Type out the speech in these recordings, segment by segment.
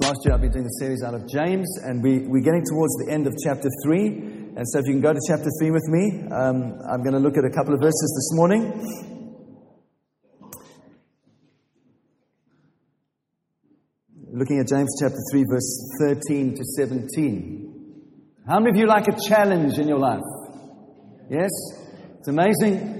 last year I've been doing a series out of James, and we, we're getting towards the end of chapter 3. And so if you can go to chapter 3 with me, um, I'm going to look at a couple of verses this morning. Looking at James chapter 3, verse 13 to 17. How many of you like a challenge in your life? Yes? It's amazing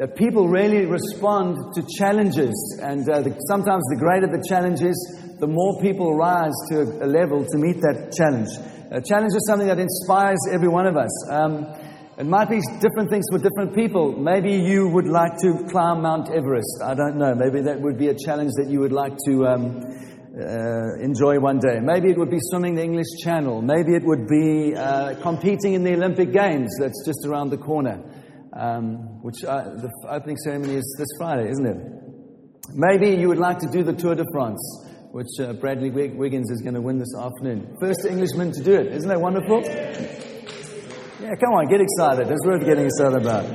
that people really respond to challenges. And uh, the, sometimes the greater the challenge is, the more people rise to a, a level to meet that challenge. A challenge is something that inspires every one of us. Um, it might be different things for different people. Maybe you would like to climb Mount Everest. I don't know. Maybe that would be a challenge that you would like to um, uh, enjoy one day. Maybe it would be swimming the English Channel. Maybe it would be uh, competing in the Olympic Games that's just around the corner um, which uh, the opening ceremony is this Friday, isn't it? Maybe you would like to do the Tour de France, which uh, Bradley Wiggins is going to win this afternoon. First Englishman to do it. Isn't that wonderful? Yeah, come on, get excited. It's worth getting excited about.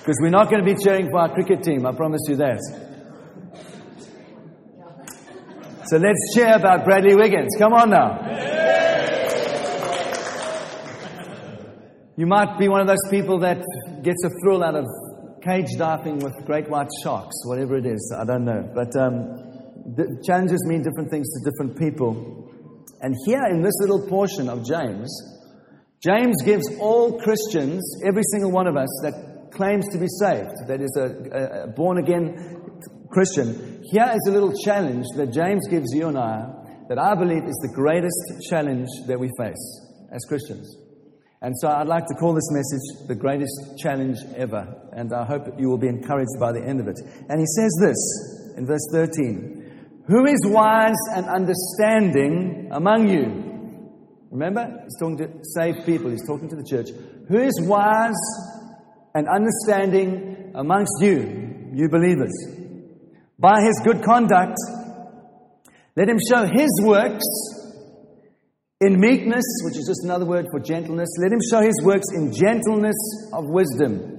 Because we're not going to be cheering for our cricket team, I promise you that. So let's cheer about Bradley Wiggins. Come on now. You might be one of those people that gets a thrill out of cage diving with great white sharks, whatever it is. I don't know. But um, challenges mean different things to different people. And here in this little portion of James, James gives all Christians, every single one of us that claims to be saved, that is a, a born again Christian, here is a little challenge that James gives you and I that I believe is the greatest challenge that we face as Christians. And so I'd like to call this message the greatest challenge ever. And I hope you will be encouraged by the end of it. And he says this in verse 13 Who is wise and understanding among you? Remember, he's talking to saved people, he's talking to the church. Who is wise and understanding amongst you, you believers? By his good conduct, let him show his works in meekness, which is just another word for gentleness, let him show his works in gentleness of wisdom.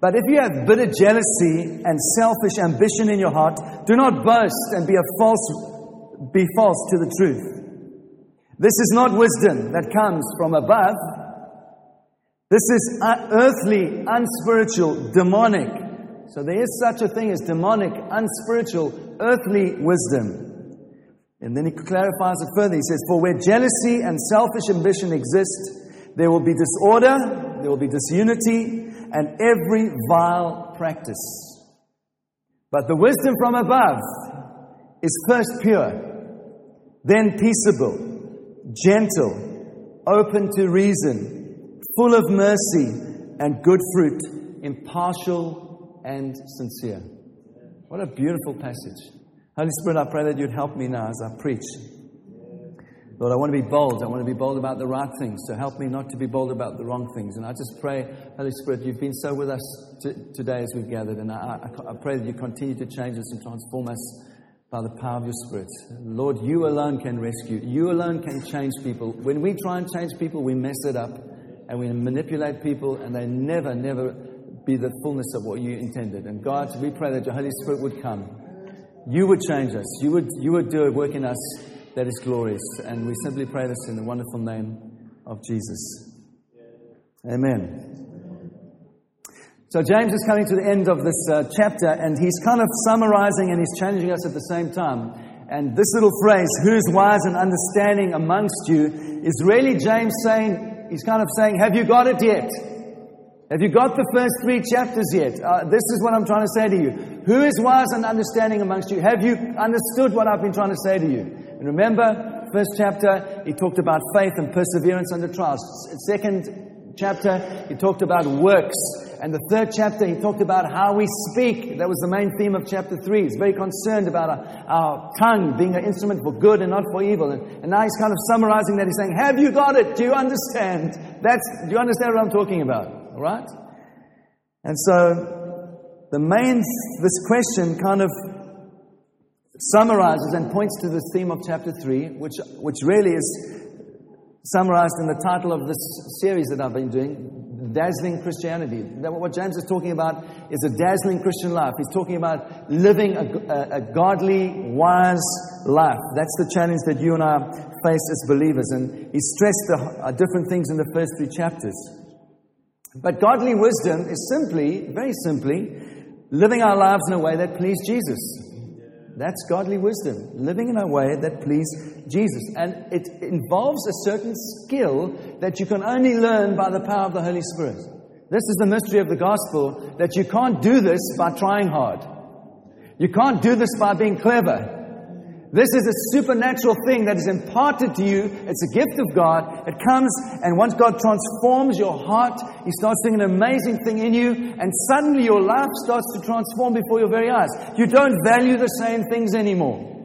But if you have bitter jealousy and selfish ambition in your heart, do not boast and be a false be false to the truth. This is not wisdom that comes from above. This is earthly, unspiritual, demonic. So there is such a thing as demonic, unspiritual, earthly wisdom. And then he clarifies it further. He says, For where jealousy and selfish ambition exist, there will be disorder, there will be disunity, and every vile practice. But the wisdom from above is first pure, then peaceable, gentle, open to reason, full of mercy and good fruit, impartial and sincere. What a beautiful passage. Holy Spirit, I pray that you'd help me now as I preach. Lord, I want to be bold. I want to be bold about the right things. So help me not to be bold about the wrong things. And I just pray, Holy Spirit, you've been so with us t- today as we've gathered. And I, I, I pray that you continue to change us and transform us by the power of your Spirit. Lord, you alone can rescue. You alone can change people. When we try and change people, we mess it up and we manipulate people, and they never, never be the fullness of what you intended. And God, we pray that your Holy Spirit would come you would change us. You would, you would do a work in us that is glorious. And we simply pray this in the wonderful name of Jesus. Amen. So, James is coming to the end of this uh, chapter, and he's kind of summarizing and he's challenging us at the same time. And this little phrase, who's wise and understanding amongst you, is really James saying, he's kind of saying, Have you got it yet? Have you got the first three chapters yet? Uh, this is what I'm trying to say to you. Who is wise and understanding amongst you? Have you understood what I've been trying to say to you? And remember, first chapter, he talked about faith and perseverance under trials. Second chapter, he talked about works. And the third chapter, he talked about how we speak. That was the main theme of chapter three. He's very concerned about our, our tongue being an instrument for good and not for evil. And, and now he's kind of summarizing that. He's saying, Have you got it? Do you understand? That's, do you understand what I'm talking about? All right? And so the main, this question kind of summarizes and points to the theme of chapter 3, which, which really is summarized in the title of this series that I've been doing, Dazzling Christianity. What James is talking about is a dazzling Christian life. He's talking about living a, a, a godly, wise life. That's the challenge that you and I face as believers. And he stressed the uh, different things in the first three chapters. But godly wisdom is simply, very simply, living our lives in a way that please Jesus. That's godly wisdom, living in a way that please Jesus. And it involves a certain skill that you can only learn by the power of the Holy Spirit. This is the mystery of the gospel that you can't do this by trying hard. You can't do this by being clever. This is a supernatural thing that is imparted to you. It's a gift of God. It comes, and once God transforms your heart, He starts doing an amazing thing in you, and suddenly your life starts to transform before your very eyes. You don't value the same things anymore.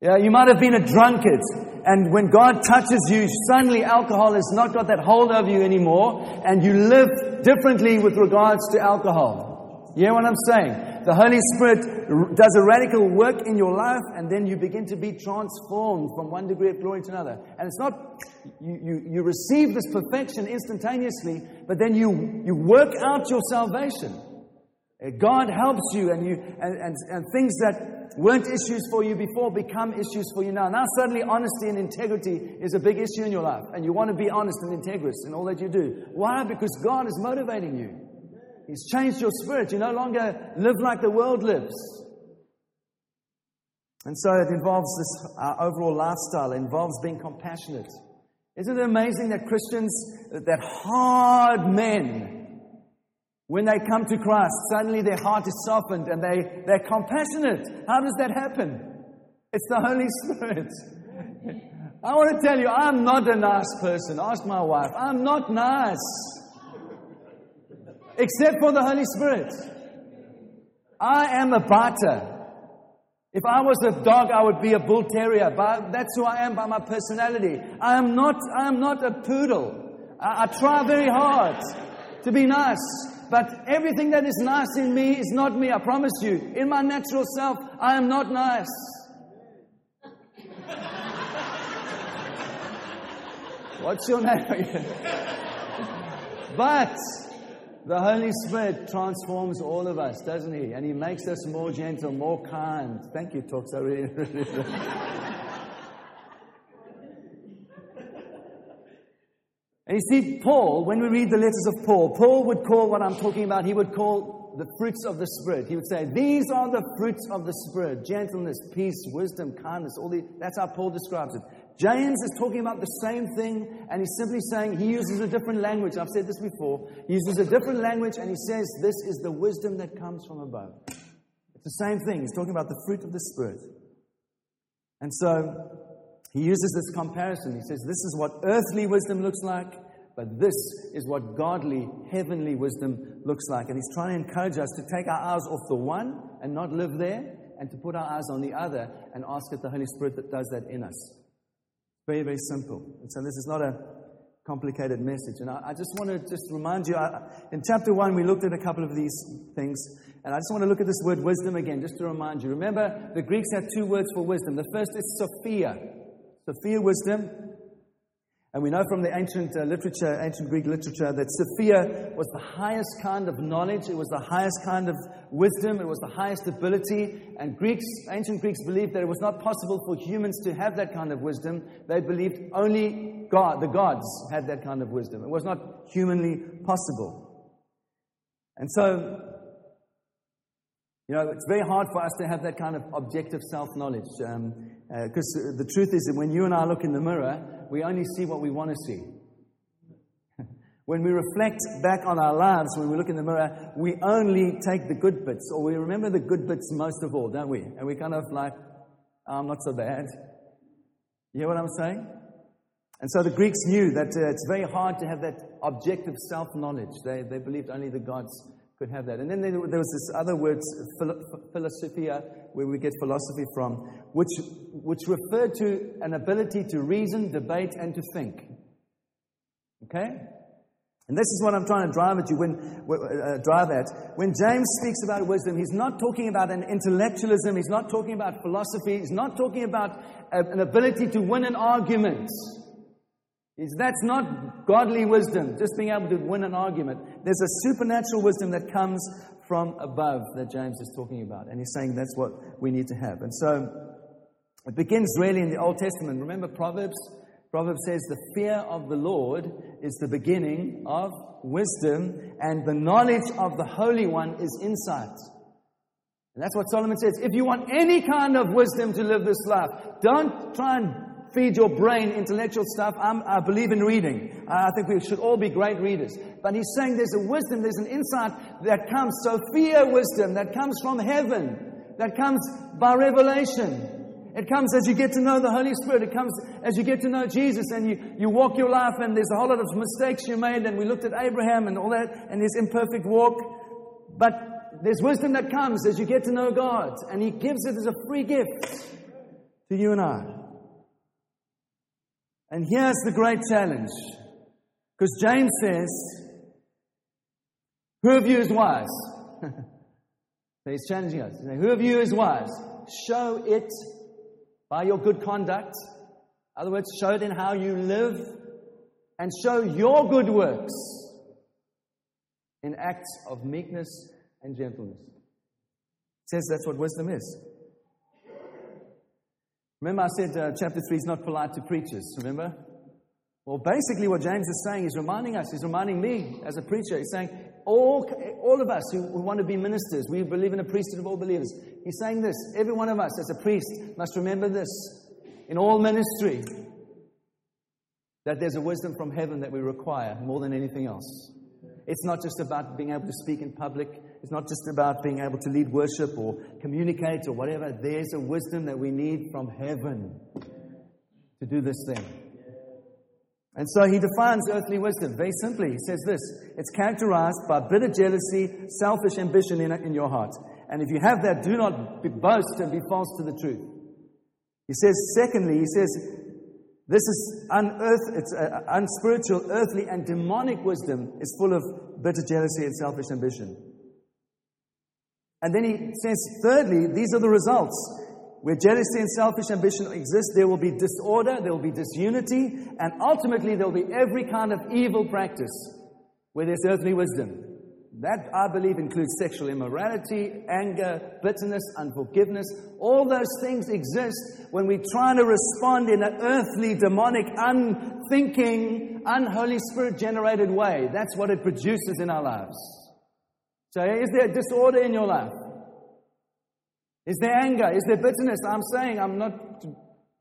Yeah, you might have been a drunkard, and when God touches you, suddenly alcohol has not got that hold over you anymore, and you live differently with regards to alcohol. You hear what I'm saying? The Holy Spirit does a radical work in your life, and then you begin to be transformed from one degree of glory to another. And it's not, you, you, you receive this perfection instantaneously, but then you, you work out your salvation. Uh, God helps you, and, you and, and, and things that weren't issues for you before become issues for you now. Now, suddenly, honesty and integrity is a big issue in your life, and you want to be honest and integrous in all that you do. Why? Because God is motivating you. He's changed your spirit. You no longer live like the world lives. And so it involves this uh, overall lifestyle, it involves being compassionate. Isn't it amazing that Christians, that hard men, when they come to Christ, suddenly their heart is softened and they, they're compassionate? How does that happen? It's the Holy Spirit. I want to tell you, I'm not a nice person. Ask my wife. I'm not nice except for the Holy Spirit. I am a biter. If I was a dog, I would be a bull terrier. But that's who I am by my personality. I am not, I am not a poodle. I, I try very hard to be nice. But everything that is nice in me is not me, I promise you. In my natural self, I am not nice. What's your name? but the Holy Spirit transforms all of us, doesn't He? And He makes us more gentle, more kind. Thank you, Talks. I really, really And you see, Paul, when we read the letters of Paul, Paul would call what I'm talking about, he would call the fruits of the Spirit. He would say, These are the fruits of the Spirit gentleness, peace, wisdom, kindness. All the, that's how Paul describes it. James is talking about the same thing, and he's simply saying he uses a different language. I've said this before. He uses a different language, and he says this is the wisdom that comes from above. It's the same thing. He's talking about the fruit of the Spirit. And so he uses this comparison. He says, This is what earthly wisdom looks like, but this is what godly, heavenly wisdom looks like. And he's trying to encourage us to take our eyes off the one and not live there, and to put our eyes on the other and ask it the Holy Spirit that does that in us. Very, very simple. And so this is not a complicated message. And I, I just want to just remind you, I, in chapter one, we looked at a couple of these things. And I just want to look at this word wisdom again, just to remind you. Remember, the Greeks had two words for wisdom. The first is Sophia. Sophia wisdom. And we know from the ancient uh, literature, ancient Greek literature, that Sophia was the highest kind of knowledge. It was the highest kind of wisdom. It was the highest ability. And Greeks, ancient Greeks believed that it was not possible for humans to have that kind of wisdom. They believed only God, the gods, had that kind of wisdom. It was not humanly possible. And so, you know, it's very hard for us to have that kind of objective self knowledge. Because uh, the truth is that when you and I look in the mirror, we only see what we want to see. when we reflect back on our lives, when we look in the mirror, we only take the good bits, or we remember the good bits most of all, don't we? And we kind of like, oh, I'm not so bad. You hear what I'm saying? And so the Greeks knew that uh, it's very hard to have that objective self knowledge. They, they believed only the gods could have that. And then there, was this other word, philosophia, where we get philosophy from, which, which referred to an ability to reason, debate, and to think. Okay? And this is what I'm trying to drive at you when uh, drive at. When James speaks about wisdom, he's not talking about an intellectualism, he's not talking about philosophy, he's not talking about an ability to win an argument. Is that's not godly wisdom, just being able to win an argument. There's a supernatural wisdom that comes from above that James is talking about. And he's saying that's what we need to have. And so it begins really in the Old Testament. Remember Proverbs? Proverbs says, The fear of the Lord is the beginning of wisdom, and the knowledge of the Holy One is insight. And that's what Solomon says. If you want any kind of wisdom to live this life, don't try and feed your brain intellectual stuff. I'm, i believe in reading. I think we should all be great readers. But he's saying there's a wisdom, there's an insight that comes, Sophia wisdom, that comes from heaven, that comes by revelation. It comes as you get to know the Holy Spirit. It comes as you get to know Jesus and you, you walk your life and there's a whole lot of mistakes you made and we looked at Abraham and all that and his imperfect walk. But there's wisdom that comes as you get to know God and he gives it as a free gift to you and I. And here's the great challenge. Because James says, Who of you is wise? so he's challenging us. Who of you is wise? Show it by your good conduct. In other words, show it in how you live and show your good works in acts of meekness and gentleness. It says that's what wisdom is. Remember, I said uh, chapter 3 is not polite to preachers, remember? Well, basically, what James is saying is reminding us, he's reminding me as a preacher, he's saying, all, all of us who, who want to be ministers, we believe in a priesthood of all believers. He's saying this every one of us as a priest must remember this in all ministry that there's a wisdom from heaven that we require more than anything else. It's not just about being able to speak in public. It's not just about being able to lead worship or communicate or whatever. There's a wisdom that we need from heaven to do this thing. And so he defines earthly wisdom very simply. He says this it's characterized by bitter jealousy, selfish ambition in, in your heart. And if you have that, do not boast and be false to the truth. He says, secondly, he says, this is unearth, it's uh, unspiritual, earthly, and demonic wisdom is full of bitter jealousy and selfish ambition. And then he says, thirdly, these are the results. Where jealousy and selfish ambition exist, there will be disorder, there will be disunity, and ultimately there will be every kind of evil practice where there's earthly wisdom. That, I believe, includes sexual immorality, anger, bitterness, unforgiveness. All those things exist when we try to respond in an earthly, demonic, unthinking, unholy spirit generated way. That's what it produces in our lives. So, is there disorder in your life? Is there anger? Is there bitterness? I'm saying, I'm not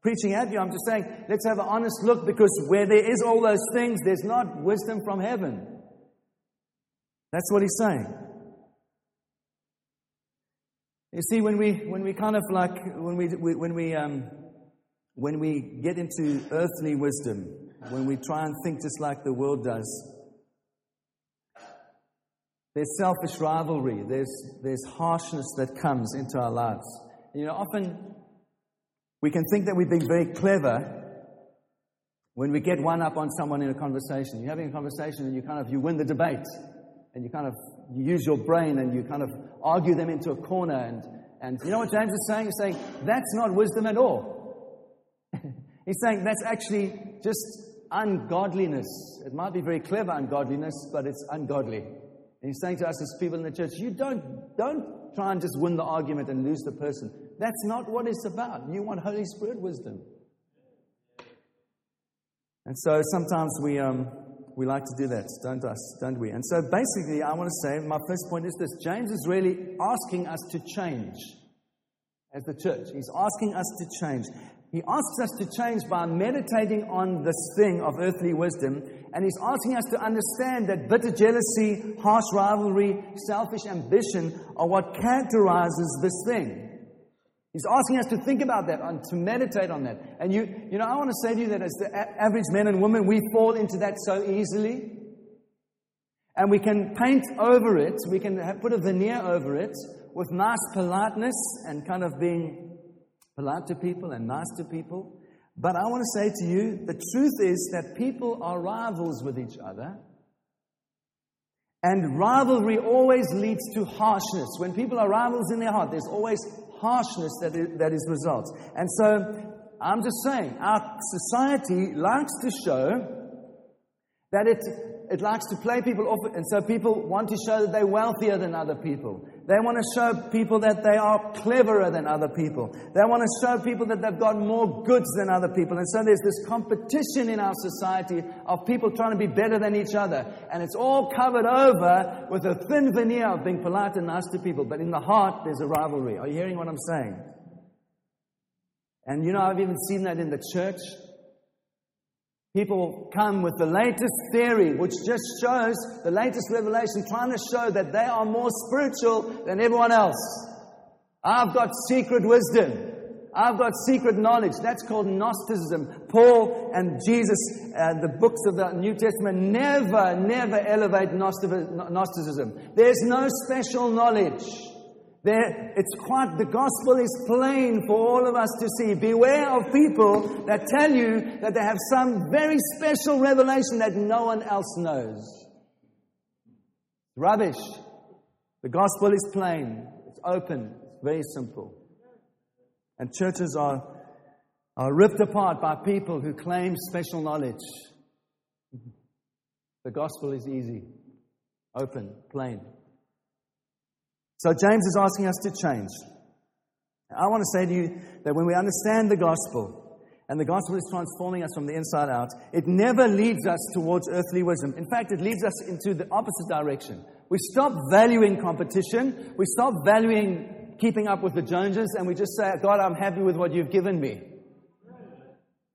preaching at you. I'm just saying, let's have an honest look because where there is all those things, there's not wisdom from heaven. That's what he's saying. You see, when we, when we kind of like, when we, when we, um, when we get into earthly wisdom, when we try and think just like the world does, there's selfish rivalry, there's, there's harshness that comes into our lives. You know, often we can think that we've been very clever when we get one up on someone in a conversation. You're having a conversation and you kind of, you win the debate and you kind of you use your brain and you kind of argue them into a corner. And, and you know what James is saying? He's saying that's not wisdom at all. He's saying that's actually just ungodliness. It might be very clever ungodliness, but it's ungodly. And he's saying to us as people in the church, you don't, don't try and just win the argument and lose the person. That's not what it's about. You want Holy Spirit wisdom. And so sometimes we, um, we like to do that, don't us, don't we? And so basically, I want to say my first point is this James is really asking us to change as the church. He's asking us to change. He asks us to change by meditating on this thing of earthly wisdom, and he's asking us to understand that bitter jealousy, harsh rivalry, selfish ambition are what characterizes this thing. He's asking us to think about that and to meditate on that. And you, you know, I want to say to you that as the average men and women, we fall into that so easily. And we can paint over it, we can put a veneer over it with nice politeness and kind of being polite to people and nice to people. But I want to say to you, the truth is that people are rivals with each other. And rivalry always leads to harshness. When people are rivals in their heart, there's always harshness that is, that is results. And so I'm just saying, our society likes to show That it, it likes to play people off, and so people want to show that they're wealthier than other people. They want to show people that they are cleverer than other people. They want to show people that they've got more goods than other people. And so there's this competition in our society of people trying to be better than each other. And it's all covered over with a thin veneer of being polite and nice to people. But in the heart, there's a rivalry. Are you hearing what I'm saying? And you know, I've even seen that in the church. People come with the latest theory, which just shows the latest revelation, trying to show that they are more spiritual than everyone else. I've got secret wisdom. I've got secret knowledge. That's called Gnosticism. Paul and Jesus, uh, the books of the New Testament, never, never elevate Gnosticism. There's no special knowledge. There, it's quite, the gospel is plain for all of us to see. Beware of people that tell you that they have some very special revelation that no one else knows. Rubbish. The gospel is plain, it's open, it's very simple. And churches are, are ripped apart by people who claim special knowledge. The gospel is easy, open, plain. So James is asking us to change. I want to say to you that when we understand the gospel, and the gospel is transforming us from the inside out, it never leads us towards earthly wisdom. In fact, it leads us into the opposite direction. We stop valuing competition, we stop valuing keeping up with the Joneses, and we just say, God, I'm happy with what you've given me.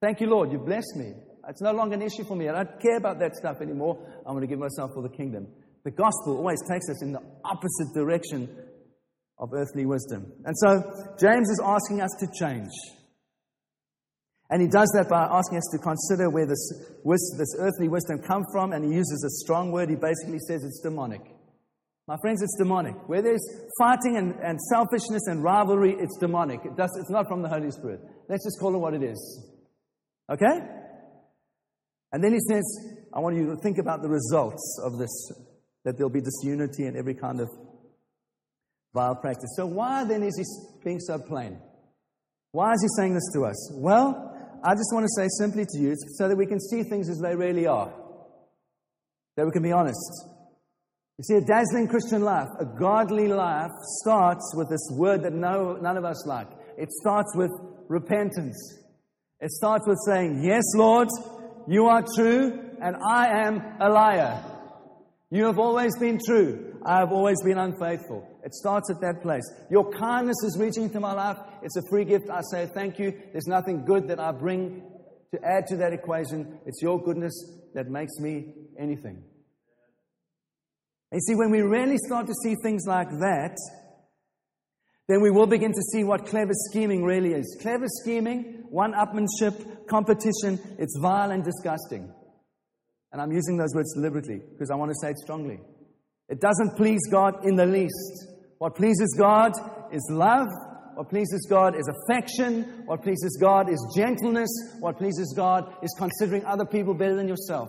Thank you, Lord, you've blessed me. It's no longer an issue for me. I don't care about that stuff anymore. I'm going to give myself for the kingdom. The gospel always takes us in the opposite direction of earthly wisdom. And so James is asking us to change. And he does that by asking us to consider where this, this earthly wisdom comes from, and he uses a strong word. He basically says it's demonic. My friends, it's demonic. Where there's fighting and, and selfishness and rivalry, it's demonic. It does, it's not from the Holy Spirit. Let's just call it what it is. Okay? And then he says, I want you to think about the results of this that there'll be disunity and every kind of vile practice. So, why then is he being so plain? Why is he saying this to us? Well, I just want to say simply to you so that we can see things as they really are, that we can be honest. You see, a dazzling Christian life, a godly life, starts with this word that no, none of us like. It starts with repentance. It starts with saying, Yes, Lord, you are true, and I am a liar. You have always been true. I have always been unfaithful. It starts at that place. Your kindness is reaching into my life. It's a free gift. I say thank you. There's nothing good that I bring to add to that equation. It's your goodness that makes me anything. And see, when we really start to see things like that, then we will begin to see what clever scheming really is. Clever scheming, one upmanship, competition, it's vile and disgusting. And I'm using those words deliberately because I want to say it strongly. It doesn't please God in the least. What pleases God is love. What pleases God is affection. What pleases God is gentleness. What pleases God is considering other people better than yourself.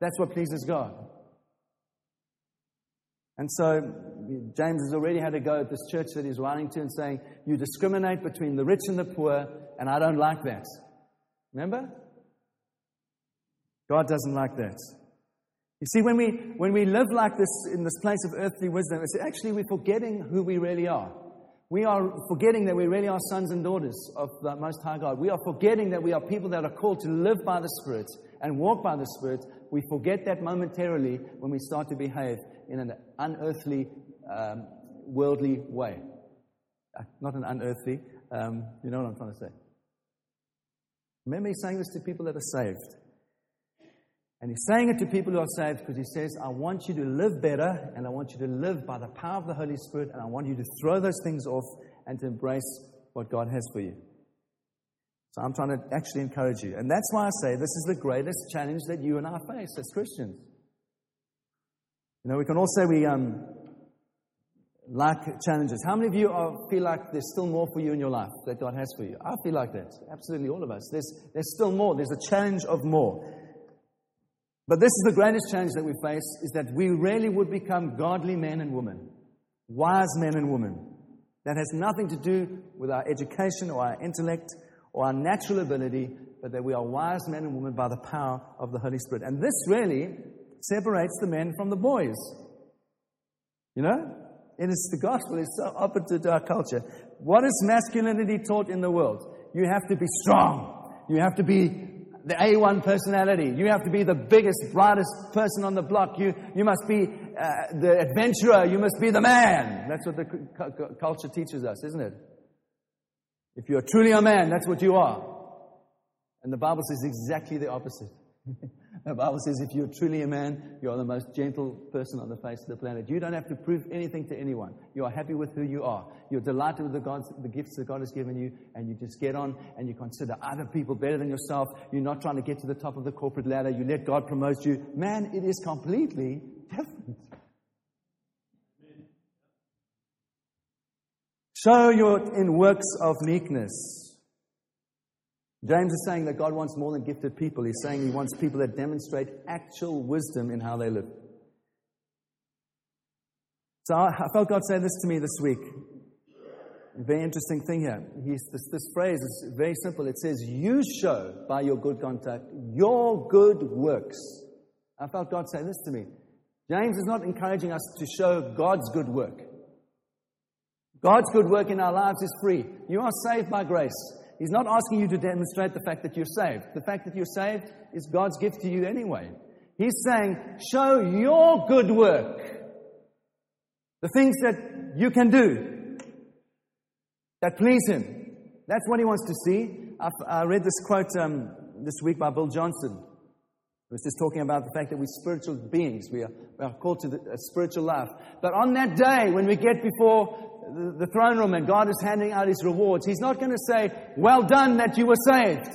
That's what pleases God. And so James has already had a go at this church that he's writing to and saying, You discriminate between the rich and the poor, and I don't like that. Remember? God doesn't like that. You see, when we, when we live like this in this place of earthly wisdom, it's actually we're forgetting who we really are. We are forgetting that we really are sons and daughters of the Most High God. We are forgetting that we are people that are called to live by the Spirit and walk by the Spirit. We forget that momentarily when we start to behave in an unearthly, um, worldly way. Uh, not an unearthly, um, you know what I'm trying to say. Remember, saying this to people that are saved. And he's saying it to people who are saved because he says, I want you to live better and I want you to live by the power of the Holy Spirit and I want you to throw those things off and to embrace what God has for you. So I'm trying to actually encourage you. And that's why I say this is the greatest challenge that you and I face as Christians. You know, we can all say we um, like challenges. How many of you are, feel like there's still more for you in your life that God has for you? I feel like that. Absolutely all of us. There's, there's still more. There's a challenge of more. But this is the greatest challenge that we face is that we really would become godly men and women, wise men and women. That has nothing to do with our education or our intellect or our natural ability, but that we are wise men and women by the power of the Holy Spirit. And this really separates the men from the boys. You know? It's the gospel is so opposite to our culture. What is masculinity taught in the world? You have to be strong. You have to be the A1 personality. You have to be the biggest, brightest person on the block. You, you must be uh, the adventurer. You must be the man. That's what the cu- culture teaches us, isn't it? If you're truly a man, that's what you are. And the Bible says exactly the opposite. The Bible says if you're truly a man, you are the most gentle person on the face of the planet. You don't have to prove anything to anyone. You are happy with who you are. You're delighted with the, God's, the gifts that God has given you, and you just get on and you consider other people better than yourself. You're not trying to get to the top of the corporate ladder. You let God promote you. Man, it is completely different. Show your in works of meekness. James is saying that God wants more than gifted people. He's saying he wants people that demonstrate actual wisdom in how they live. So I felt God say this to me this week. Very interesting thing here. He's, this, this phrase is very simple. It says, You show by your good conduct your good works. I felt God say this to me. James is not encouraging us to show God's good work. God's good work in our lives is free. You are saved by grace. He's not asking you to demonstrate the fact that you're saved. The fact that you're saved is God's gift to you anyway. He's saying, show your good work. The things that you can do that please Him. That's what He wants to see. I read this quote um, this week by Bill Johnson. He was just talking about the fact that we're spiritual beings. We are, we are called to the, a spiritual life. But on that day, when we get before the, throne room and God is handing out his rewards, he's not going to say, Well done that you were saved.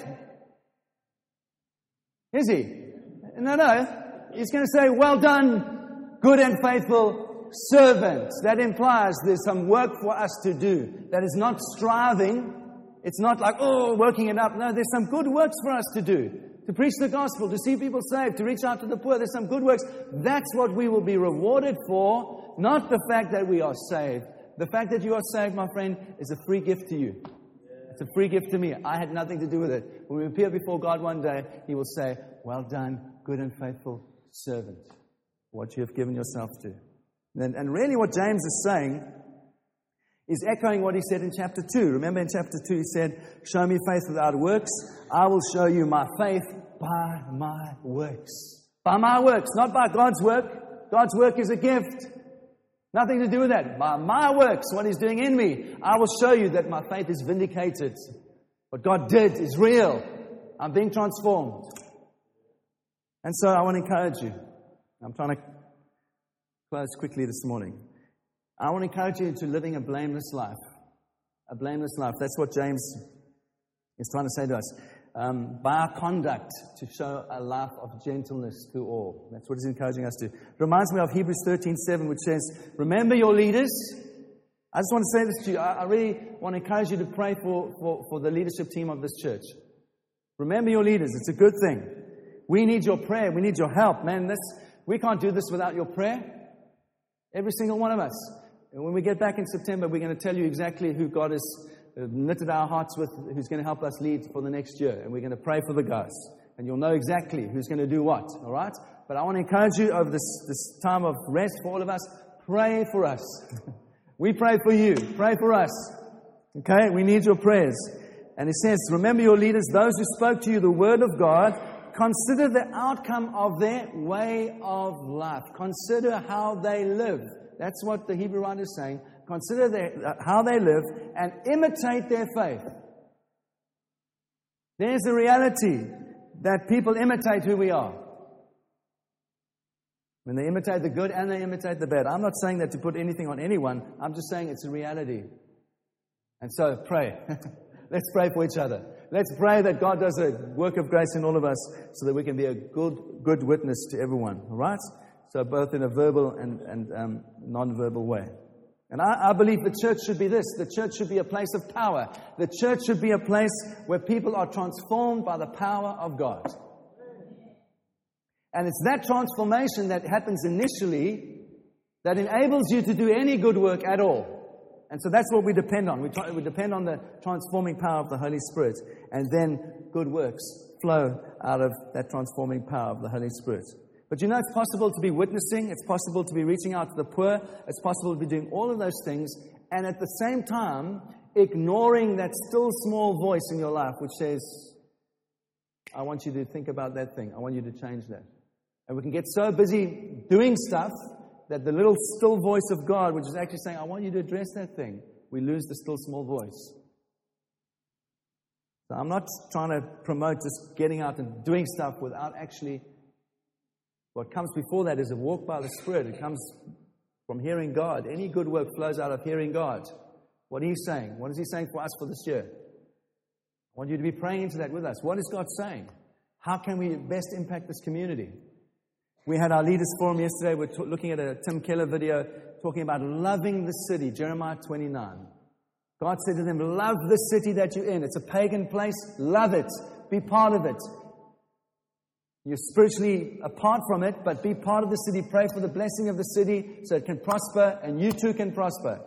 Is he? No, no. He's going to say, Well done, good and faithful servant. That implies there's some work for us to do. That is not striving. It's not like, oh, working it up. No, there's some good works for us to do. To preach the gospel, to see people saved, to reach out to the poor. There's some good works. That's what we will be rewarded for, not the fact that we are saved. The fact that you are saved, my friend, is a free gift to you. It's a free gift to me. I had nothing to do with it. When we appear before God one day, He will say, Well done, good and faithful servant, what you have given yourself to. And, and really, what James is saying is echoing what he said in chapter 2. Remember in chapter 2, he said, Show me faith without works. I will show you my faith by my works. By my works, not by God's work. God's work is a gift. Nothing to do with that. By my works, what He's doing in me, I will show you that my faith is vindicated. What God did is real. I'm being transformed. And so I want to encourage you. I'm trying to close quickly this morning. I want to encourage you into living a blameless life. A blameless life. That's what James is trying to say to us um, by our conduct to show a life of gentleness to all. That's what he's encouraging us to. It reminds me of Hebrews 13 7, which says, Remember your leaders. I just want to say this to you. I, I really want to encourage you to pray for, for, for the leadership team of this church. Remember your leaders. It's a good thing. We need your prayer. We need your help. Man, this, we can't do this without your prayer. Every single one of us. And when we get back in September, we're going to tell you exactly who God is knitted our hearts with who's going to help us lead for the next year. And we're going to pray for the guys. And you'll know exactly who's going to do what, all right? But I want to encourage you over this, this time of rest for all of us, pray for us. we pray for you. Pray for us. Okay? We need your prayers. And it says, Remember your leaders, those who spoke to you the word of God. Consider the outcome of their way of life. Consider how they live. That's what the Hebrew writer is saying consider their, how they live, and imitate their faith. There's a reality that people imitate who we are. When they imitate the good and they imitate the bad. I'm not saying that to put anything on anyone, I'm just saying it's a reality. And so pray. Let's pray for each other. Let's pray that God does a work of grace in all of us so that we can be a good, good witness to everyone. All right? So, both in a verbal and, and um, non verbal way. And I, I, believe the church should be this. The church should be a place of power. The church should be a place where people are transformed by the power of God. And it's that transformation that happens initially that enables you to do any good work at all. And so that's what we depend on. We, try, we depend on the transforming power of the Holy Spirit. And then good works flow out of that transforming power of the Holy Spirit. But you know, it's possible to be witnessing, it's possible to be reaching out to the poor, it's possible to be doing all of those things, and at the same time, ignoring that still small voice in your life which says, I want you to think about that thing, I want you to change that. And we can get so busy doing stuff that the little still voice of God, which is actually saying, I want you to address that thing, we lose the still small voice. So I'm not trying to promote just getting out and doing stuff without actually. What comes before that is a walk by the Spirit. It comes from hearing God. Any good work flows out of hearing God. What are you saying? What is He saying for us for this year? I want you to be praying into that with us. What is God saying? How can we best impact this community? We had our leaders forum yesterday. We're t- looking at a Tim Keller video talking about loving the city, Jeremiah 29. God said to them, Love the city that you're in. It's a pagan place. Love it. Be part of it. You're spiritually apart from it, but be part of the city. Pray for the blessing of the city so it can prosper and you too can prosper.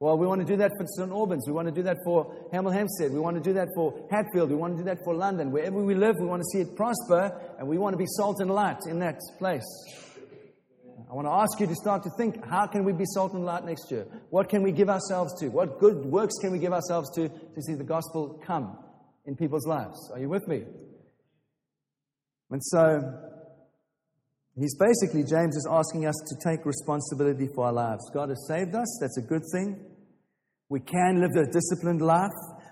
Well, we want to do that for St. Albans. We want to do that for Hemel Hempstead. We want to do that for Hatfield. We want to do that for London. Wherever we live, we want to see it prosper and we want to be salt and light in that place. I want to ask you to start to think how can we be salt and light next year? What can we give ourselves to? What good works can we give ourselves to to see the gospel come in people's lives? Are you with me? And so, he's basically, James is asking us to take responsibility for our lives. God has saved us, that's a good thing. We can live a disciplined life.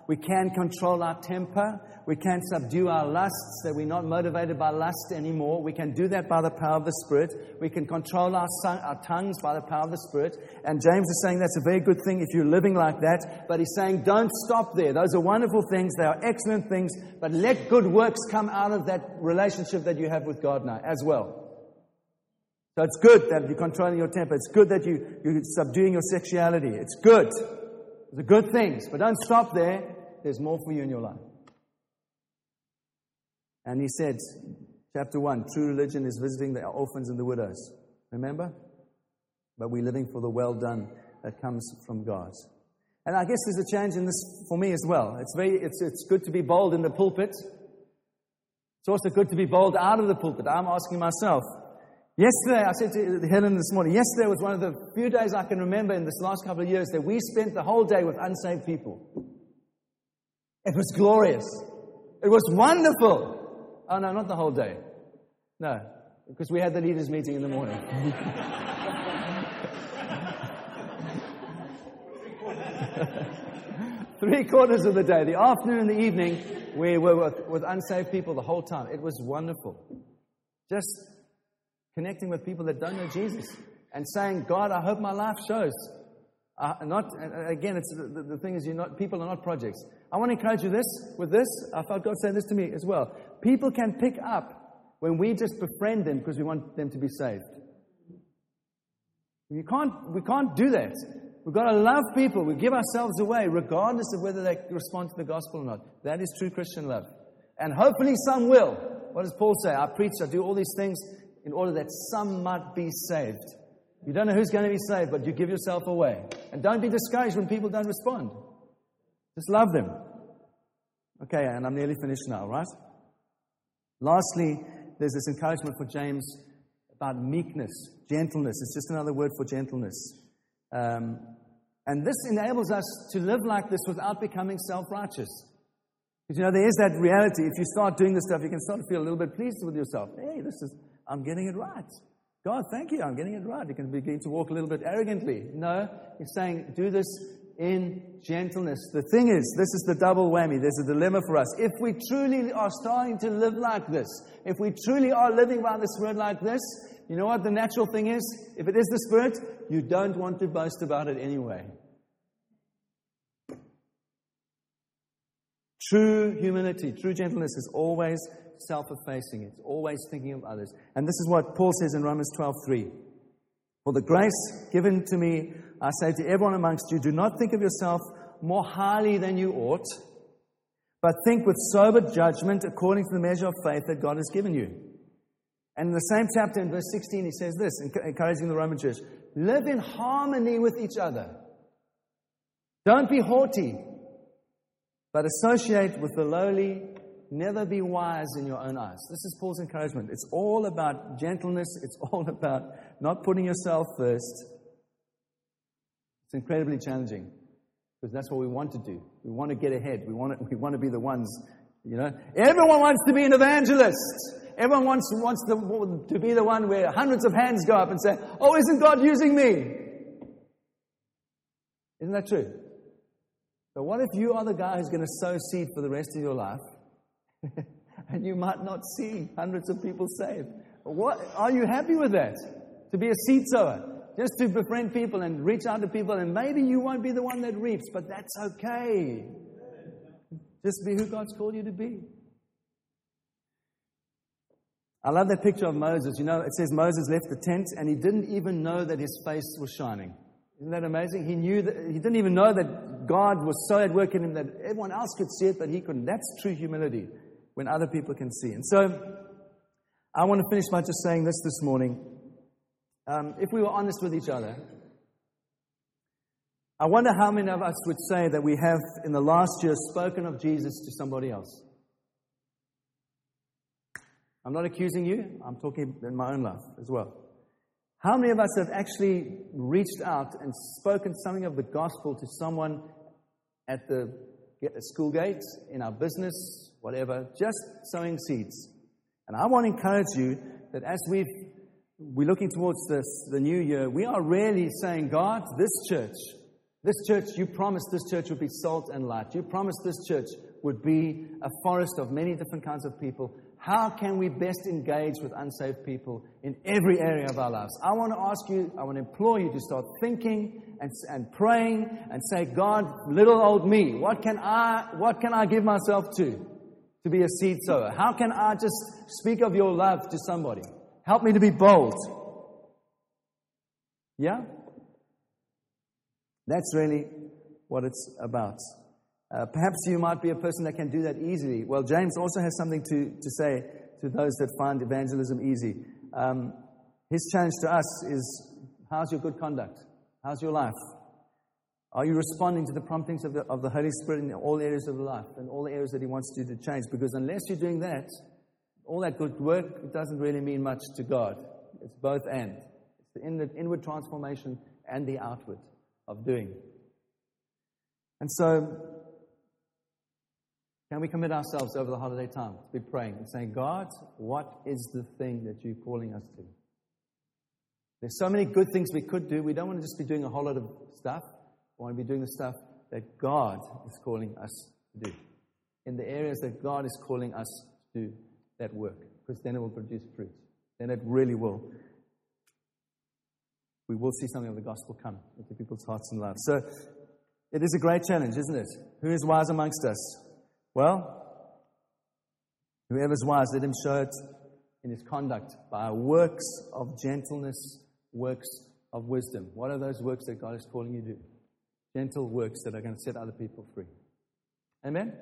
We can control our temper. We can subdue our lusts, that we're not motivated by lust anymore. We can do that by the power of the Spirit. We can control our, our tongues by the power of the Spirit. And James is saying that's a very good thing if you're living like that. But he's saying don't stop there. Those are wonderful things. They are excellent things. But let good works come out of that relationship that you have with God now as well. So it's good that you're controlling your temper. It's good that you, you're subduing your sexuality. It's good. They're good things. But don't stop there. There's more for you in your life. And he said, chapter 1, true religion is visiting the orphans and the widows. Remember? But we're living for the well done that comes from God. And I guess there's a change in this for me as well. It's, very, it's, it's good to be bold in the pulpit. It's also good to be bold out of the pulpit. I'm asking myself. Yesterday, I said to Helen this morning, yesterday was one of the few days I can remember in this last couple of years that we spent the whole day with unsaved people. It was glorious. It was wonderful. Oh, no, not the whole day. No, because we had the leaders' meeting in the morning. Three quarters of the day, the afternoon and the evening, we were with, with unsaved people the whole time. It was wonderful. Just connecting with people that don't know Jesus and saying, God, I hope my life shows. Uh, not again, it's the, the thing is, you're not people are not projects. I want to encourage you this with this. I felt God saying this to me as well. People can pick up when we just befriend them because we want them to be saved. We can't, we can't do that. We've got to love people. We give ourselves away regardless of whether they respond to the gospel or not. That is true Christian love. And hopefully some will. What does Paul say? I preach, I do all these things in order that some might be saved. You don't know who's going to be saved, but you give yourself away. And don't be discouraged when people don't respond. Just love them. Okay, and I'm nearly finished now, right? Lastly, there's this encouragement for James about meekness, gentleness. It's just another word for gentleness. Um, and this enables us to live like this without becoming self righteous. Because you know, there is that reality. If you start doing this stuff, you can start to feel a little bit pleased with yourself. Hey, this is, I'm getting it right. God, thank you, I'm getting it right. You can begin to walk a little bit arrogantly. No, he's saying, do this in gentleness. The thing is, this is the double whammy. There's a dilemma for us. If we truly are starting to live like this, if we truly are living by the Spirit like this, you know what the natural thing is? If it is the Spirit, you don't want to boast about it anyway. True humility, true gentleness is always self effacing, it's always thinking of others. And this is what Paul says in Romans 12 3. For the grace given to me, I say to everyone amongst you, do not think of yourself more highly than you ought, but think with sober judgment according to the measure of faith that God has given you. And in the same chapter, in verse 16, he says this, encouraging the Roman church live in harmony with each other. Don't be haughty, but associate with the lowly. Never be wise in your own eyes. This is Paul's encouragement. It's all about gentleness, it's all about not putting yourself first. It's incredibly challenging because that's what we want to do. We want to get ahead. We want to, we want to be the ones, you know. Everyone wants to be an evangelist. Everyone wants, wants the, to be the one where hundreds of hands go up and say, Oh, isn't God using me? Isn't that true? But what if you are the guy who's going to sow seed for the rest of your life and you might not see hundreds of people saved? What, are you happy with that? To be a seed sower? Just to befriend people and reach out to people, and maybe you won't be the one that reaps, but that's okay. Just be who God's called you to be. I love that picture of Moses. You know, it says Moses left the tent and he didn't even know that his face was shining. Isn't that amazing? He knew that he didn't even know that God was so at work in him that everyone else could see it, but he couldn't. That's true humility when other people can see. And so I want to finish by just saying this this morning. Um, if we were honest with each other, I wonder how many of us would say that we have in the last year spoken of Jesus to somebody else. I'm not accusing you, I'm talking in my own life as well. How many of us have actually reached out and spoken something of the gospel to someone at the school gate, in our business, whatever, just sowing seeds? And I want to encourage you that as we've, we're looking towards this, the new year, we are really saying, God, this church, this church, you promised this church would be salt and light. You promised this church would be a forest of many different kinds of people. How can we best engage with unsaved people in every area of our lives? I want to ask you, I want to implore you to start thinking and, and praying and say, God, little old me, what can I, what can I give myself to? To be a seed sower. How can I just speak of your love to somebody? Help me to be bold. Yeah? That's really what it's about. Uh, perhaps you might be a person that can do that easily. Well, James also has something to, to say to those that find evangelism easy. Um, his challenge to us is how's your good conduct? How's your life? Are you responding to the promptings of the, of the Holy Spirit in all areas of life and all the areas that He wants you to change? Because unless you're doing that, all that good work doesn't really mean much to God. It's both and. It's the inward, inward transformation and the outward of doing. And so can we commit ourselves over the holiday time to be praying and saying, God, what is the thing that you're calling us to? There's so many good things we could do. We don't want to just be doing a whole lot of stuff. We want to be doing the stuff that God is calling us to do. In the areas that God is calling us to do that work, because then it will produce fruit. Then it really will. We will see something of the gospel come into people's hearts and lives. So it is a great challenge, isn't it? Who is wise amongst us? Well, whoever's wise, let him show it in his conduct by works of gentleness, works of wisdom. What are those works that God is calling you to do? Gentle works that are going to set other people free. Amen?